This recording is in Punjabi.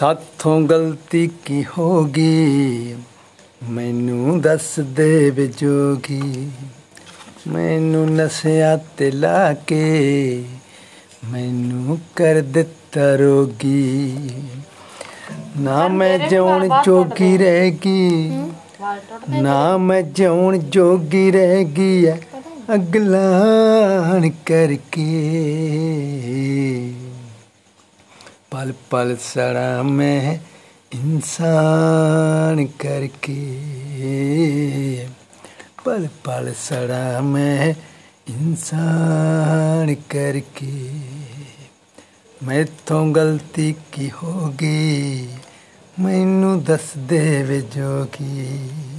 ਸਾਥੋਂ ਗਲਤੀ ਕੀ ਹੋ ਗਈ? ਮੈਨੂੰ ਦੱਸ ਦੇ ਵੇ ਜੋਗੀ। ਮੈਨੂੰ ਨਸਿਆ ਤੇ ਲਾ ਕੇ ਮੈਨੂੰ ਕਰ ਦਿੱਤਾ ਰੋਗੀ। ਨਾ ਮੈਂ ਜਿਉਣ ਜੋਗੀ ਰਹੇਗੀ ਨਾ ਮੈਂ ਜਿਉਣ ਜੋਗੀ ਰਹੇਗੀ ਐ। ਅਗਲਾਨ ਕਰਕੇ पल पल सड़ा मैं इंसान करके पल पल सड़ा मैं इंसान करके मैं तो गलती की होगी मैनू दस दे वे जोगी